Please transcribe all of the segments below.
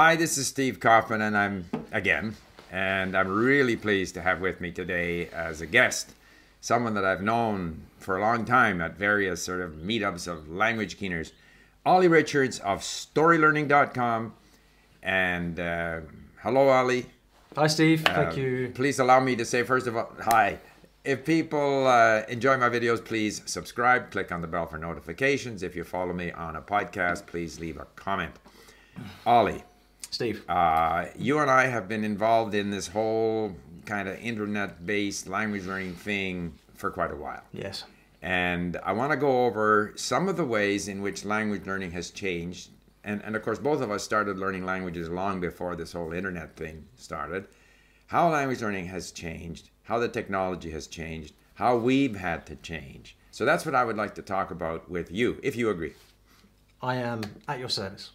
Hi, this is Steve Kaufmann, and I'm again, and I'm really pleased to have with me today as a guest someone that I've known for a long time at various sort of meetups of language keeners, Ollie Richards of StoryLearning.com. And uh, hello, Ollie. Hi, Steve. Uh, Thank you. Please allow me to say, first of all, hi. If people uh, enjoy my videos, please subscribe, click on the bell for notifications. If you follow me on a podcast, please leave a comment. Ollie, Steve. uh, you and I have been involved in this whole kind of internet based language learning thing for quite a while. yes. And I want to go over some of the ways in which language learning has changed. And, and of course, both of us started learning languages long before this whole internet thing started. How language learning has changed, how the technology has changed, how we've had to change. So that's what I would like to talk about with you, if you agree. I am at your service.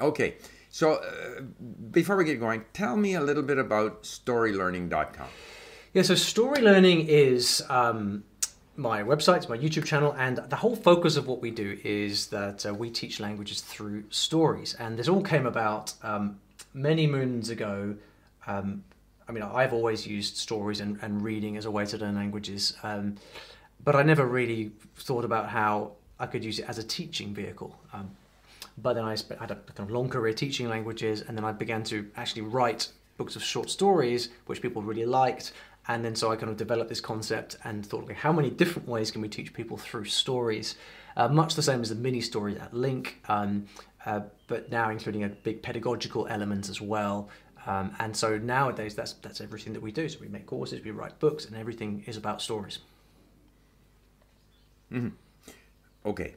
Okay, so uh, before we get going, tell me a little bit about storylearning.com. Yeah, so Story Learning is um, my website, my YouTube channel, and the whole focus of what we do is that uh, we teach languages through stories. And this all came about um, many moons ago. Um, I mean, I've always used stories and, and reading as a way to learn languages, um, but I never really thought about how I could use it as a teaching vehicle. Um, but then I had a kind of long career teaching languages, and then I began to actually write books of short stories, which people really liked. And then so I kind of developed this concept and thought, okay, how many different ways can we teach people through stories? Uh, much the same as the mini story at LingQ, um, uh, but now including a big pedagogical element as well. Um, and so nowadays, that's that's everything that we do. So we make courses, we write books, and everything is about stories. Okay.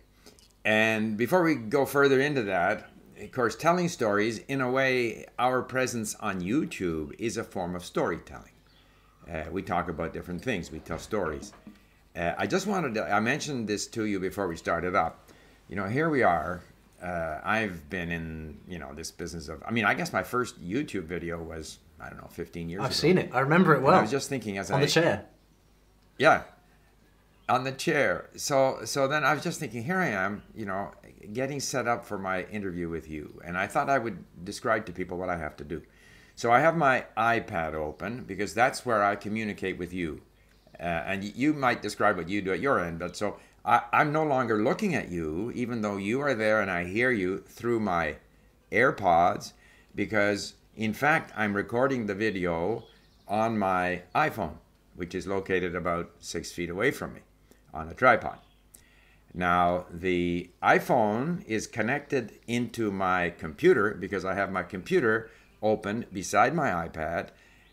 And before we go further into that, of course, telling stories, in a way, our presence on YouTube is a form of storytelling. Uh, we talk about different things, we tell stories. Uh, I just wanted to, I mentioned this to you before we started up. You know, here we are. Uh, I've been in, you know, this business of, I mean, I guess my first YouTube video was, I don't know, 15 years I've ago. seen it. I remember it And well. I was just thinking as on I, the chair. yeah, on the chair. So so then I was just thinking, here I am, you know, getting set up for my interview with you, and I thought I would describe to people what I have to do. So I have my iPad open because that's where I communicate with you, uh, and you might describe what you do at your end. But so I, I'm no longer looking at you, even though you are there and I hear you through my AirPods, because in fact I'm recording the video on my iPhone, which is located about six feet away from me on a tripod. Now, the iPhone is connected into my computer because I have my computer open beside my iPad,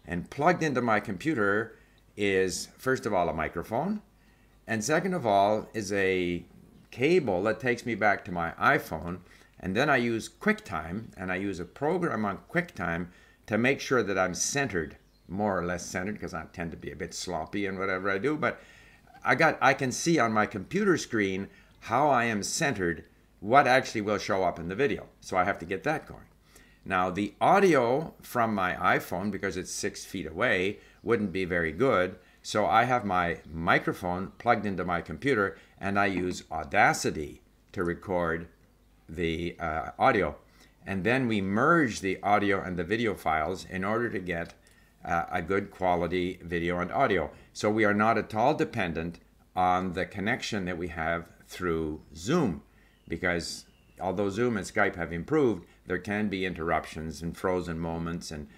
and plugged into my computer is, first of all, a microphone, and second of all, is a cable that takes me back to my iPhone. And then I use QuickTime, and I use a program on QuickTime to make sure that I'm centered, more or less centered, because I tend to be a bit sloppy in whatever I do. But I got I can see on my computer screen how I am centered, what actually will show up in the video. So I have to get that going. Now the audio from my iPhone, because it's six feet away, wouldn't be very good. So I have my microphone plugged into my computer and I use Audacity to record the uh, audio. And then we merge the audio and the video files in order to get uh, a good quality video and audio. So we are not at all dependent on the connection that we have through Zoom because although Zoom and Skype have improved, there can be interruptions and frozen moments and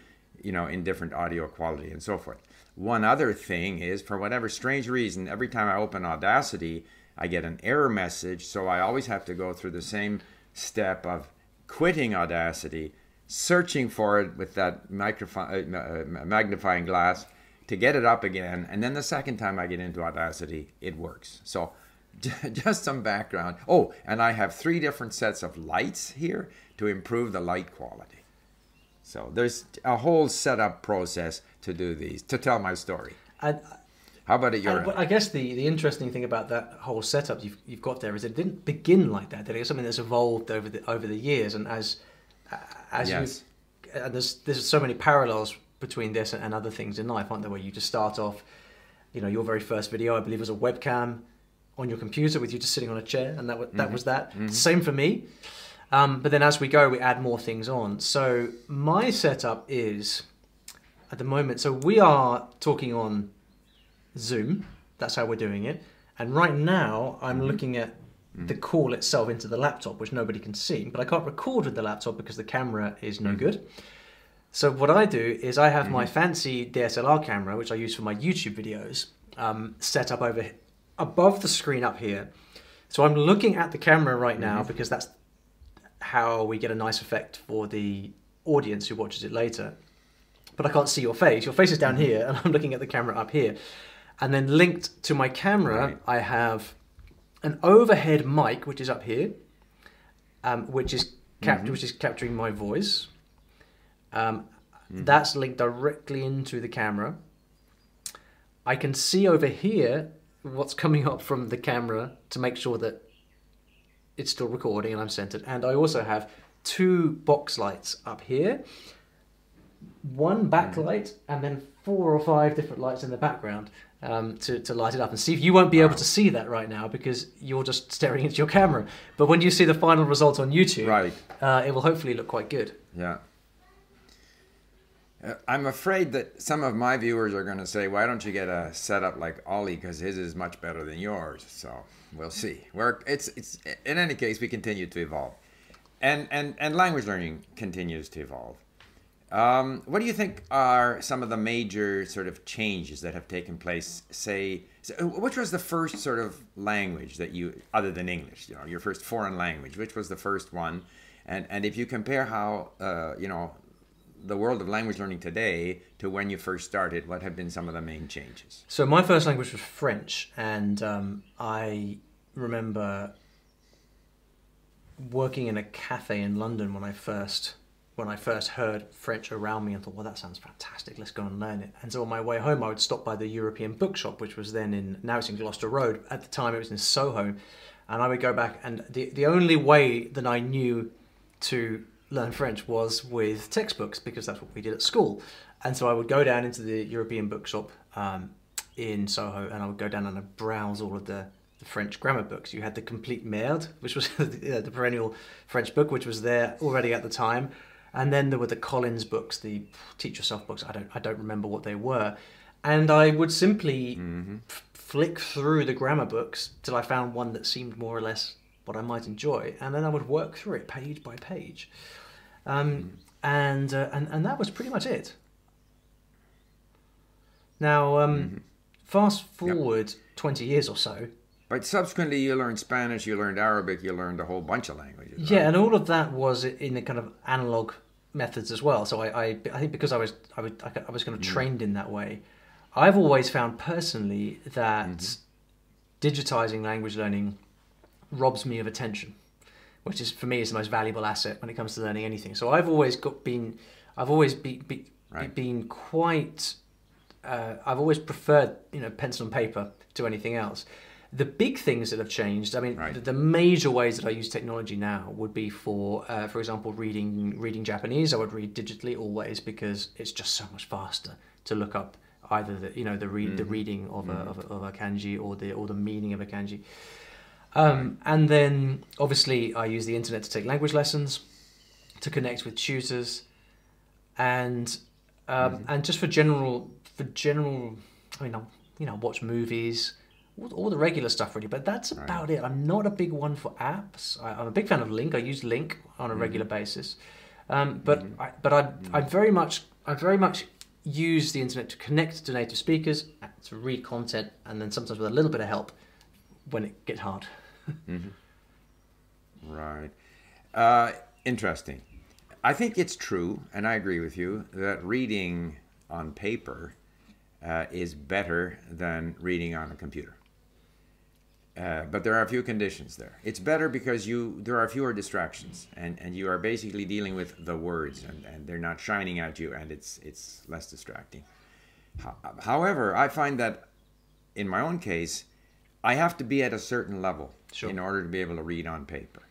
you know in different audio quality and so forth. One other thing is for whatever strange reason, every time I open Audacity, I get an error message, so I always have to go through the same step of quitting Audacity, searching for it with that microphone uh, uh, magnifying glass to get it up again, and then the second time I get into Audacity, it works. So just some background. Oh, and I have three different sets of lights here to improve the light quality. So there's a whole setup process to do these, to tell my story. And, How about at your and I guess the, the interesting thing about that whole setup you've, you've got there is it didn't begin like that. Did it? It's something that's evolved over the over the years, and as uh, as Yes. you and there's there's so many parallels between this and, other things in life, aren't there? Where you just start off, you know, your very first video, I believe, was a webcam on your computer with you just sitting on a chair, and that was, that was that. Same for me. Um, but then as we go, we add more things on. So my setup is at the moment. So we are talking on Zoom. That's how we're doing it. And right now, I'm Mm-hmm. looking at the call itself into the laptop, which nobody can see. But I can't record with the laptop because the camera is Mm-hmm. no good. So what I do is I have my fancy DSLR camera, which I use for my YouTube videos, um, set up over above the screen up here. So I'm looking at the camera right now because that's how we get a nice effect for the audience who watches it later. But I can't see your face. Your face is down here, and I'm looking at the camera up here. And then linked to my camera, Right. I have an overhead mic, which is up here, um, which is cap- which is capturing my voice. Um, That's linked directly into the camera. I can see over here what's coming up from the camera to make sure that it's still recording and I'm centered. And I also have two box lights up here, one backlight, and then four or five different lights in the background um, to, to light it up. And Steve, you won't be able to see that right now because you're just staring into your camera. But when you see the final result on YouTube, Right. uh, it will hopefully look quite good. Yeah. Uh, I'm afraid that some of my viewers are going to say, "Why don't you get a setup like Ollie? Because his is much better than yours." So we'll see. We're, it's it's in any case, we continue to evolve, and and and language learning continues to evolve. Um, what do you think are some of the major sort of changes that have taken place? Say, which was the first sort of language that you, other than English, you know, your first foreign language? Which was the first one? And and if you compare how, uh, you know, the world of language learning today to when you first started, what have been some of the main changes? So my first language was French, and um, I remember working in a cafe in London when I first when I first heard French around me and thought, well, that sounds fantastic. Let's go and learn it. And so on my way home, I would stop by the European Bookshop, which was then in now it's in Gloucester Road. At the time, it was in Soho, and I would go back. And the the only way that I knew to learn French was with textbooks because that's what we did at school. And so I would go down into the European bookshop um, in Soho and I would go down and I'd browse all of the, the French grammar books. You had the Complete Merde, which was the, the perennial French book, which was there already at the time. And then there were the Collins books, the Teach Yourself books. I don't, I don't remember what they were. And I would simply f- flick through the grammar books till I found one that seemed more or less what I might enjoy, and then I would work through it page by page, um, and, uh, and and that was pretty much it. Now, um, fast forward twenty years or so, But subsequently, you learned Spanish, you learned Arabic, you learned a whole bunch of languages. yeah, right? and all of that was in the kind of analog methods as well. So I, I, I think because I was I, would, I was kind of trained in that way, I've always found personally that digitizing language learning robs me of attention, which is for me is the most valuable asset when it comes to learning anything. So I've always got been, I've always be, be, Right. been quite, uh, I've always preferred you know pencil and paper to anything else. The big things that have changed, I mean, Right. the, the major ways that I use technology now would be for, uh, for example, reading reading Japanese. I would read digitally always because it's just so much faster to look up either the you know the read the reading of, a, of, a, of a kanji or the or the meaning of a kanji. Um, and then obviously I use the internet to take language lessons, to connect with tutors, and um, and just for general for general, I mean, I'll, you know, watch movies, all, all the regular stuff really. But that's about it. I'm not a big one for apps. I, I'm a big fan of LingQ. I use LingQ on a regular basis, um, but I, but I I very much I very much use the internet to connect to native speakers, to read content, and then sometimes with a little bit of help when it gets hard. Right. Uh, interesting. I think it's true, and I agree with you, that reading on paper uh, is better than reading on a computer. Uh, but there are a few conditions there. It's better because you there are fewer distractions, and, and you are basically dealing with the words, and, and they're not shining at you, and it's it's less distracting. However, I find that in my own case, I have to be at a certain level Sure. in order to be able to read on paper.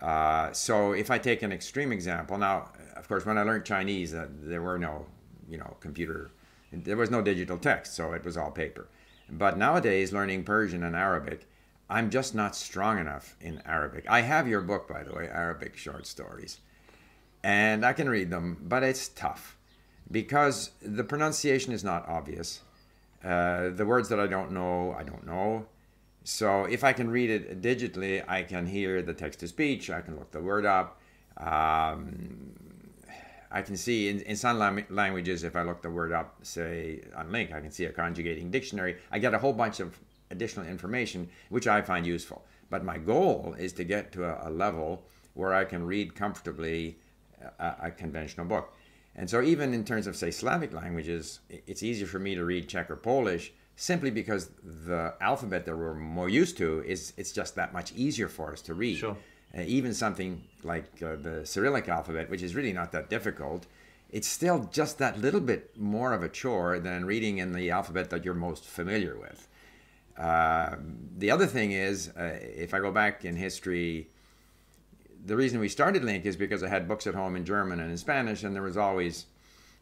Uh, so if I take an extreme example, now, of course, when I learned Chinese, uh, there were no, you know, computer, there was no digital text, so it was all paper. But nowadays, learning Persian and Arabic, I'm just not strong enough in Arabic. I have your book, by the way, Arabic short stories, and I can read them, but it's tough because the pronunciation is not obvious. Uh, the words that I don't know, I don't know. So if I can read it digitally, I can hear the text to speech. I can look the word up. Um, I can see in, in some languages, if I look the word up, say on LingQ, I can see a conjugating dictionary. I get a whole bunch of additional information, which I find useful. But my goal is to get to a, a level where I can read comfortably a, a, conventional book. And so, even in terms of, say, Slavic languages, it's easier for me to read Czech or Polish simply because the alphabet that we're more used to is it's just that much easier for us to read. Sure. Uh, even something like uh, the Cyrillic alphabet, which is really not that difficult, it's still just that little bit more of a chore than reading in the alphabet that you're most familiar with. Uh, the other thing is, uh, if I go back in history, the reason we started LingQ is because I had books at home in German and in Spanish, and there was always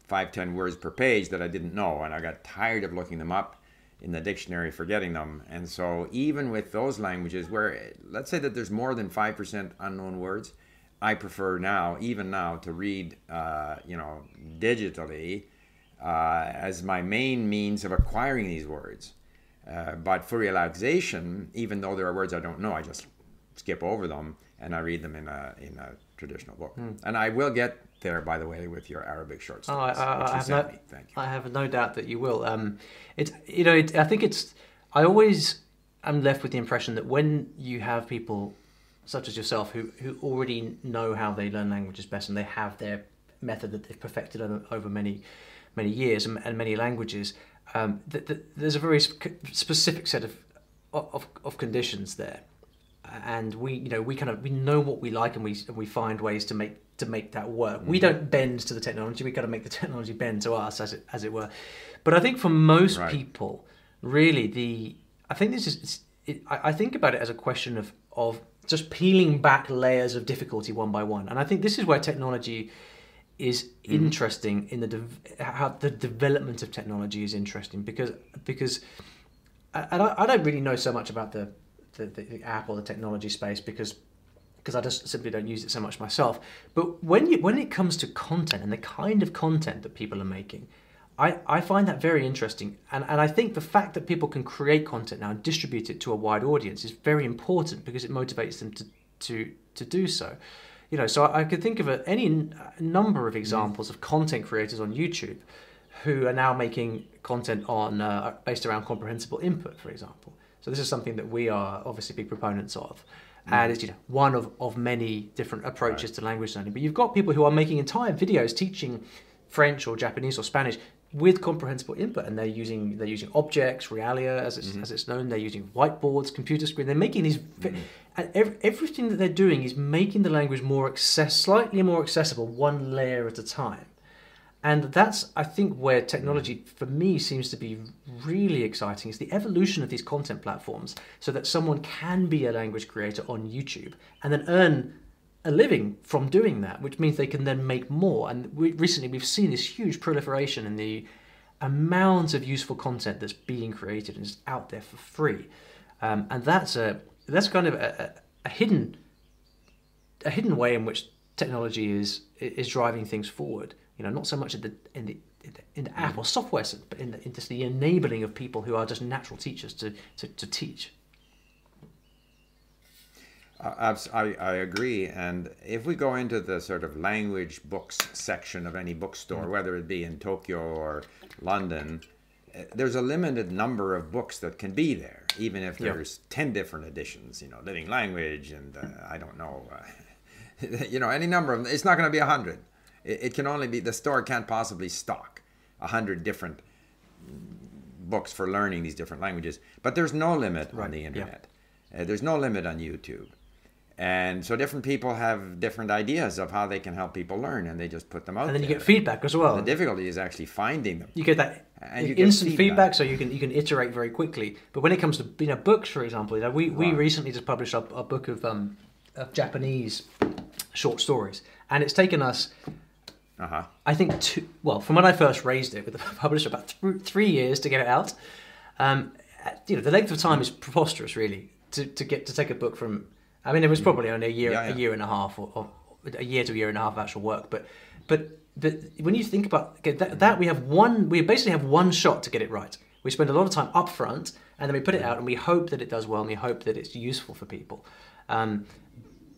five, ten words per page that I didn't know, and I got tired of looking them up in the dictionary, forgetting them. And so, even with those languages, where let's say that there's more than five percent unknown words, I prefer now, even now, to read, uh, you know, digitally uh, as my main means of acquiring these words. Uh, but for relaxation, even though there are words I don't know, I just skip over them and I read them in a in a traditional book. Mm. And I will get there, by the way, with your Arabic short stories. Oh, I, I, I have no, Thank you. I have no doubt that you will. Um, it, you know, it, I think it's. I always am left with the impression that when you have people such as yourself who who already know how they learn languages best and they have their method that they've perfected over, over many many years and, and many languages, um, th- th- there's a very sp- specific set of, of of conditions there and we you know we kind of we know what we like and we and we find ways to make to make that work. Mm-hmm. We don't bend to the technology. We've got to make the technology bend to us, as it as it were. But I think for most right. people, really, the I think this is it, I, I think about it as a question of of just peeling back layers of difficulty one by one. And I think this is where technology is mm-hmm. interesting in the de- how the development of technology is interesting because because and I, I don't really know so much about the the, the, the app or the technology space because because I just simply don't use it so much myself. But when you when it comes to content and the kind of content that people are making, I, I find that very interesting. And, and I think the fact that people can create content now and distribute it to a wide audience is very important because it motivates them to to, to do so. You know, so I, I could think of a, any number of examples of content creators on YouTube who are now making content on uh, based around comprehensible input, for example. So this is something that we are obviously big proponents of. Mm. And it's you know one of, of many different approaches right. to language learning. But you've got people who are making entire videos teaching French or Japanese or Spanish with comprehensible input, and they're using they're using objects, realia as it's mm-hmm. as it's known. They're using whiteboards, computer screen. They're making these, mm-hmm. and every, everything that they're doing is making the language more access, slightly more accessible, one layer at a time. And that's, I think, where technology for me seems to be really exciting is the evolution of these content platforms so that someone can be a language creator on YouTube and then earn a living from doing that, which means they can then make more. And we, recently we've seen this huge proliferation in the amount of useful content that's being created and is out there for free. Um, and that's a that's kind of a, a, a hidden a hidden way in which technology is is driving things forward. You know, not so much in the in the in the app or software, but in, the, in just the enabling of people who are just natural teachers to to, to teach. Uh, I, I agree. And if we go into the sort of language books section of any bookstore, mm-hmm. whether it be in Tokyo or London, uh, there's a limited number of books that can be there, even if there's 10 different editions, you know, living language and uh, I don't know, uh, you know, any number of them. It's not going to be 100. It, it can only be the store can't possibly stock a hundred different books for learning these different languages. But there's no limit right. on the internet. Yeah. Uh, there's no limit on YouTube. And so different people have different ideas of how they can help people learn, and they just put them out. And then you get feedback as well. The difficulty is actually finding them. You get that and you instant feedback. feedback. so you can you can iterate very quickly. But when it comes to you know books, for example, you know, we, we recently just published a, a book of um, of Japanese short stories, and it's taken us uh-huh. I think two. Well, from when I first raised it with the publisher, about th- three years to get it out. Um, you know, the length of time is preposterous, really. to, to get to take a book from. I mean, it was probably only a year, Yeah, yeah. a year and a half, or, or a year to a year and a half of actual work. But, but, but when you think about okay, that, that, we have one, we basically have one shot to get it right. We spend a lot of time up front, and then we put it out, and we hope that it does well, and we hope that it's useful for people. Um,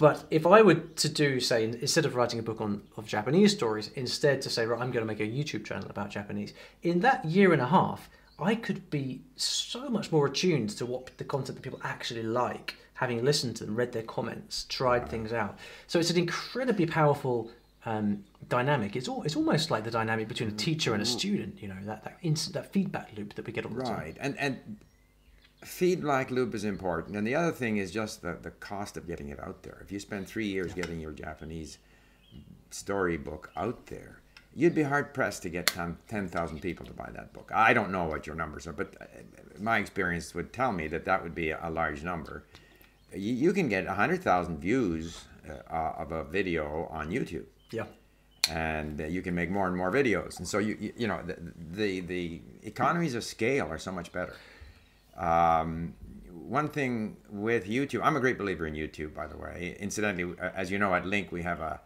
but if I were to do, say, instead of writing a book on of Japanese stories, instead to say, right, I'm going to make a YouTube channel about Japanese, in that year and a half, I could be so much more attuned to what the content that people actually like, having listened to them, read their comments, tried things out. So it's an incredibly powerful um, dynamic. It's all, it's almost like the dynamic between a teacher and a student. You know that that instant that feedback loop that we get all the time. Right, and and feedback loop is important, and the other thing is just the the cost of getting it out there. If you spend three years getting your Japanese storybook out there, you'd be hard pressed to get 10,000 people to buy that book. I don't know what your numbers are, but uh, my experience would tell me that that would be a large number. You, you can get 100,000 views uh, of a video on YouTube Yeah. and uh, you can make more and more videos. And so you you, you know the, the the economies of scale are so much better. Um, one thing with YouTube, I'm a great believer in YouTube, by the way. Incidentally, uh, as you know, at LingQ we have a,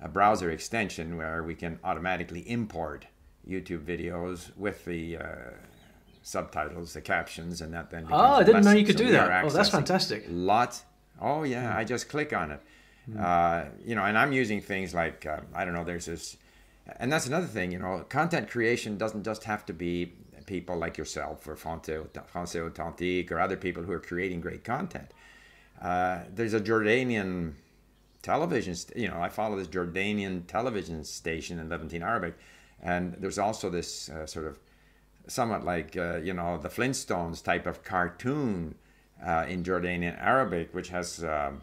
a browser extension where we can automatically import YouTube videos with the uh, subtitles, the captions, and that then. Oh, I didn't know you could So do that. Oh, that's fantastic. Lots. Oh yeah, I just click on it. Uh, you know, and I'm using things like uh, I don't know. There's this, and that's another thing. You know, content creation doesn't just have to be people like yourself or Français Authentique or other people who are creating great content. Uh, there's a Jordanian television. You know, I follow this Jordanian television station in Levantine Arabic, and there's also this uh, sort of somewhat like uh, you know the Flintstones type of cartoon uh, in Jordanian Arabic, which has um,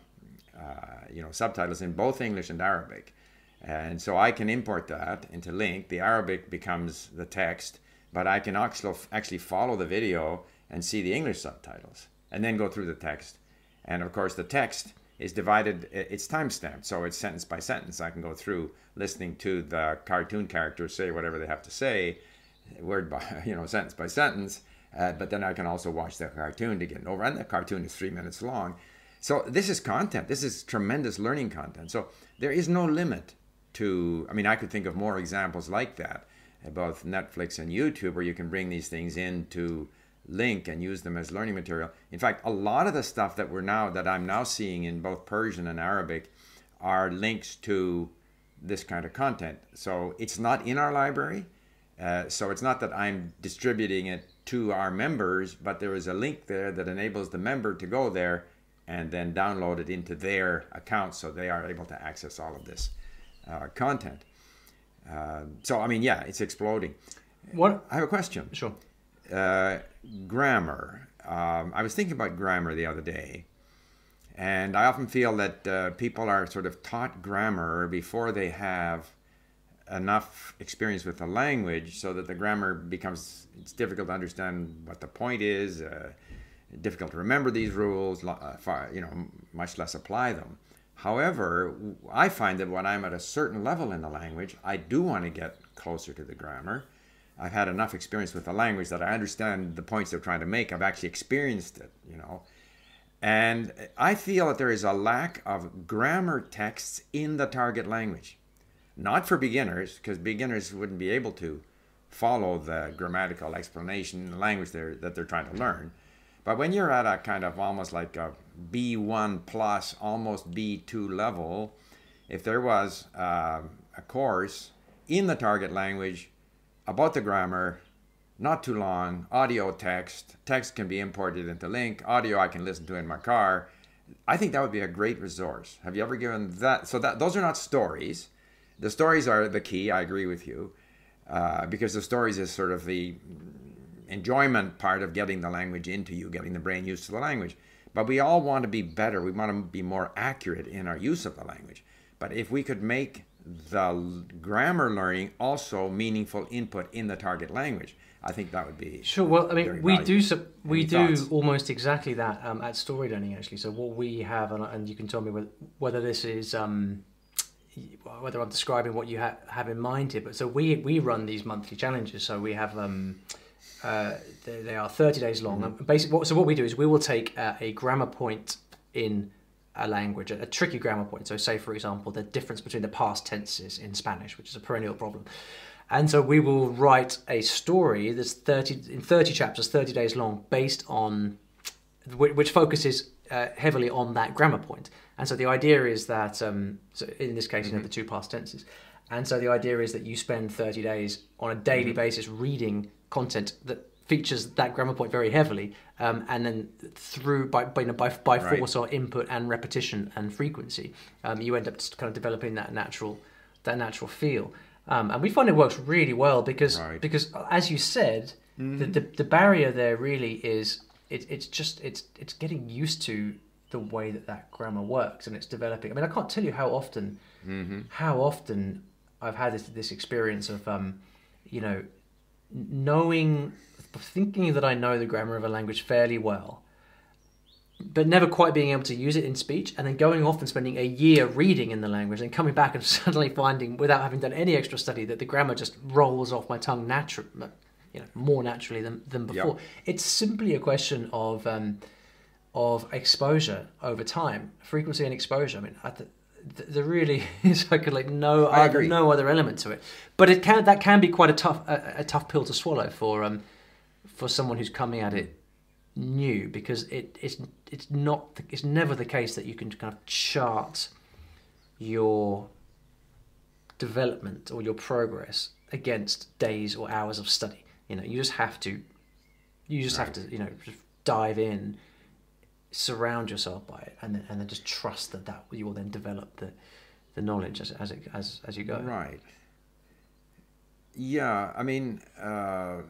uh, you know subtitles in both English and Arabic, and so I can import that into LingQ. The Arabic becomes the text, but I can actually follow the video and see the English subtitles, and then go through the text. And of course, the text is divided. It's time stamped, so it's sentence by sentence. I can go through listening to the cartoon characters say whatever they have to say, word by you know sentence by sentence. Uh, but then I can also watch the cartoon to get over. And the cartoon is three minutes long. So this is content. This is tremendous learning content. So there is no limit to. I mean, I could think of more examples like that, both Netflix and YouTube, where you can bring these things into LingQ and use them as learning material. In fact, a lot of the stuff that we're now that I'm now seeing in both Persian and Arabic are links to this kind of content. So it's not in our library. Uh, so it's not that I'm distributing it to our members, but there is a link there that enables the member to go there and then download it into their account so they are able to access all of this uh, content. Uh, so, I mean, yeah, it's exploding. What? I have a question. Sure. Uh, grammar. Um, I was thinking about grammar the other day, and I often feel that uh, people are sort of taught grammar before they have enough experience with the language so that the grammar becomes it's difficult to understand what the point is uh, difficult to remember these rules uh, far, you know much less apply them however i find that when i'm at a certain level in the language i do want to get closer to the grammar. I've had enough experience with the language that i understand the points they're trying to make. I've actually experienced it you know. And i feel that there is a lack of grammar texts in the target language. Not for beginners, because beginners wouldn't be able to follow the grammatical explanation in the language they're, that they're trying to learn. But when you're at a kind of almost like a B1 plus, almost B2 level, if there was um, a course in the target language about the grammar, not too long, audio text, text can be imported into LingQ, audio I can listen to in my car. I think that would be a great resource. Have you ever given that? So that those are not stories the stories are the key. I agree with you, uh, because the stories is sort of the enjoyment part of getting the language into you, getting the brain used to the language. But we all want to be better. We want to be more accurate in our use of the language. But if we could make the grammar learning also meaningful input in the target language, I think that would be Sure. Well, I mean, we valuable. do we Any do thoughts? almost exactly that um, at story learning actually. So what we have, and, and you can tell me whether, whether this is um, whether I'm describing what you ha- have in mind here. But so we we run these monthly challenges. So we have um, uh, they, they, are 30 days long. Mm-hmm. Basically, so what we do is we will take uh, a grammar point in a language, a, a, tricky grammar point. So, say for example, the difference between the past tenses in Spanish, which is a perennial problem. And so we will write a story that's 30 in 30 chapters, 30 days long, based on which focuses uh, heavily on that grammar point. And so the idea is that, um, so in this case, mm-hmm. you know, mm-hmm. the two past tenses. And so the idea is that you spend 30 days on a daily mm-hmm. basis reading content that features that grammar point very heavily, um, and then through by by, by, by force right. or input and repetition and frequency, um, you end up kind of developing that natural that natural feel. Um, and we find it works really well because right. because as you said, mm-hmm. the, the, the barrier there really is it, it's just it's it's getting used to the way that that grammar works and it's developing. I mean, I can't tell you how often mm-hmm. how often I've had this this experience of um, you know knowing thinking that I know the grammar of a language fairly well but never quite being able to use it in speech, and then going off and spending a year reading in the language, and coming back and suddenly finding, without having done any extra study, that the grammar just rolls off my tongue naturally, you know, more naturally than, than before. Yep. It's simply a question of um, of exposure over time, frequency and exposure. I mean, I th- there really is like like no other, no other element to it, but it can that can be quite a tough a, a tough pill to swallow for um for someone who's coming at it new because it, it's it's not it's never the case that you can kind of chart your development or your progress against days or hours of study. You know, you just have to you just right. have to you know just dive in, surround yourself by it, and then and then just trust that that you will then develop the the knowledge as as it, as as you go. Right. Yeah, I mean. Uh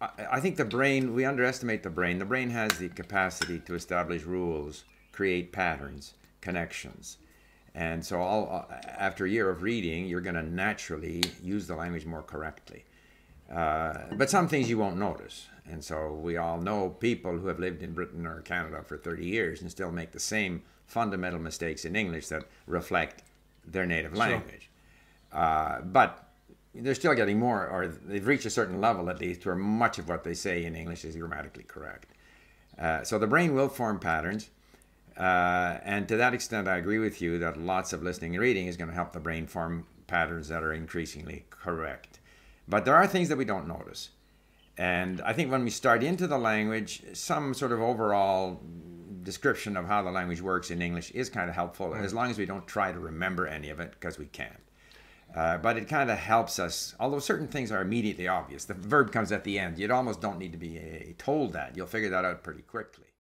I think the brain, we underestimate the brain. The brain has the capacity to establish rules, create patterns, connections. And so, all, uh, after a year of reading, you're going to naturally use the language more correctly. Uh, but some things you won't notice. And so, we all know people who have lived in Britain or Canada for 30 years and still make the same fundamental mistakes in English that reflect their native language. Sure. Uh, but they're still getting more, or they've reached a certain level at least, where much of what they say in English is grammatically correct. Uh, so the brain will form patterns. Uh, and to that extent, I agree with you that lots of listening and reading is going to help the brain form patterns that are increasingly correct. But there are things that we don't notice. And I think when we start into the language, some sort of overall description of how the language works in English is kind of helpful, as long as we don't try to remember any of it, because we can't. Uh, but it kind of helps us, although certain things are immediately obvious. The verb comes at the end. You almost don't need to be uh, told that. You'll figure that out pretty quickly.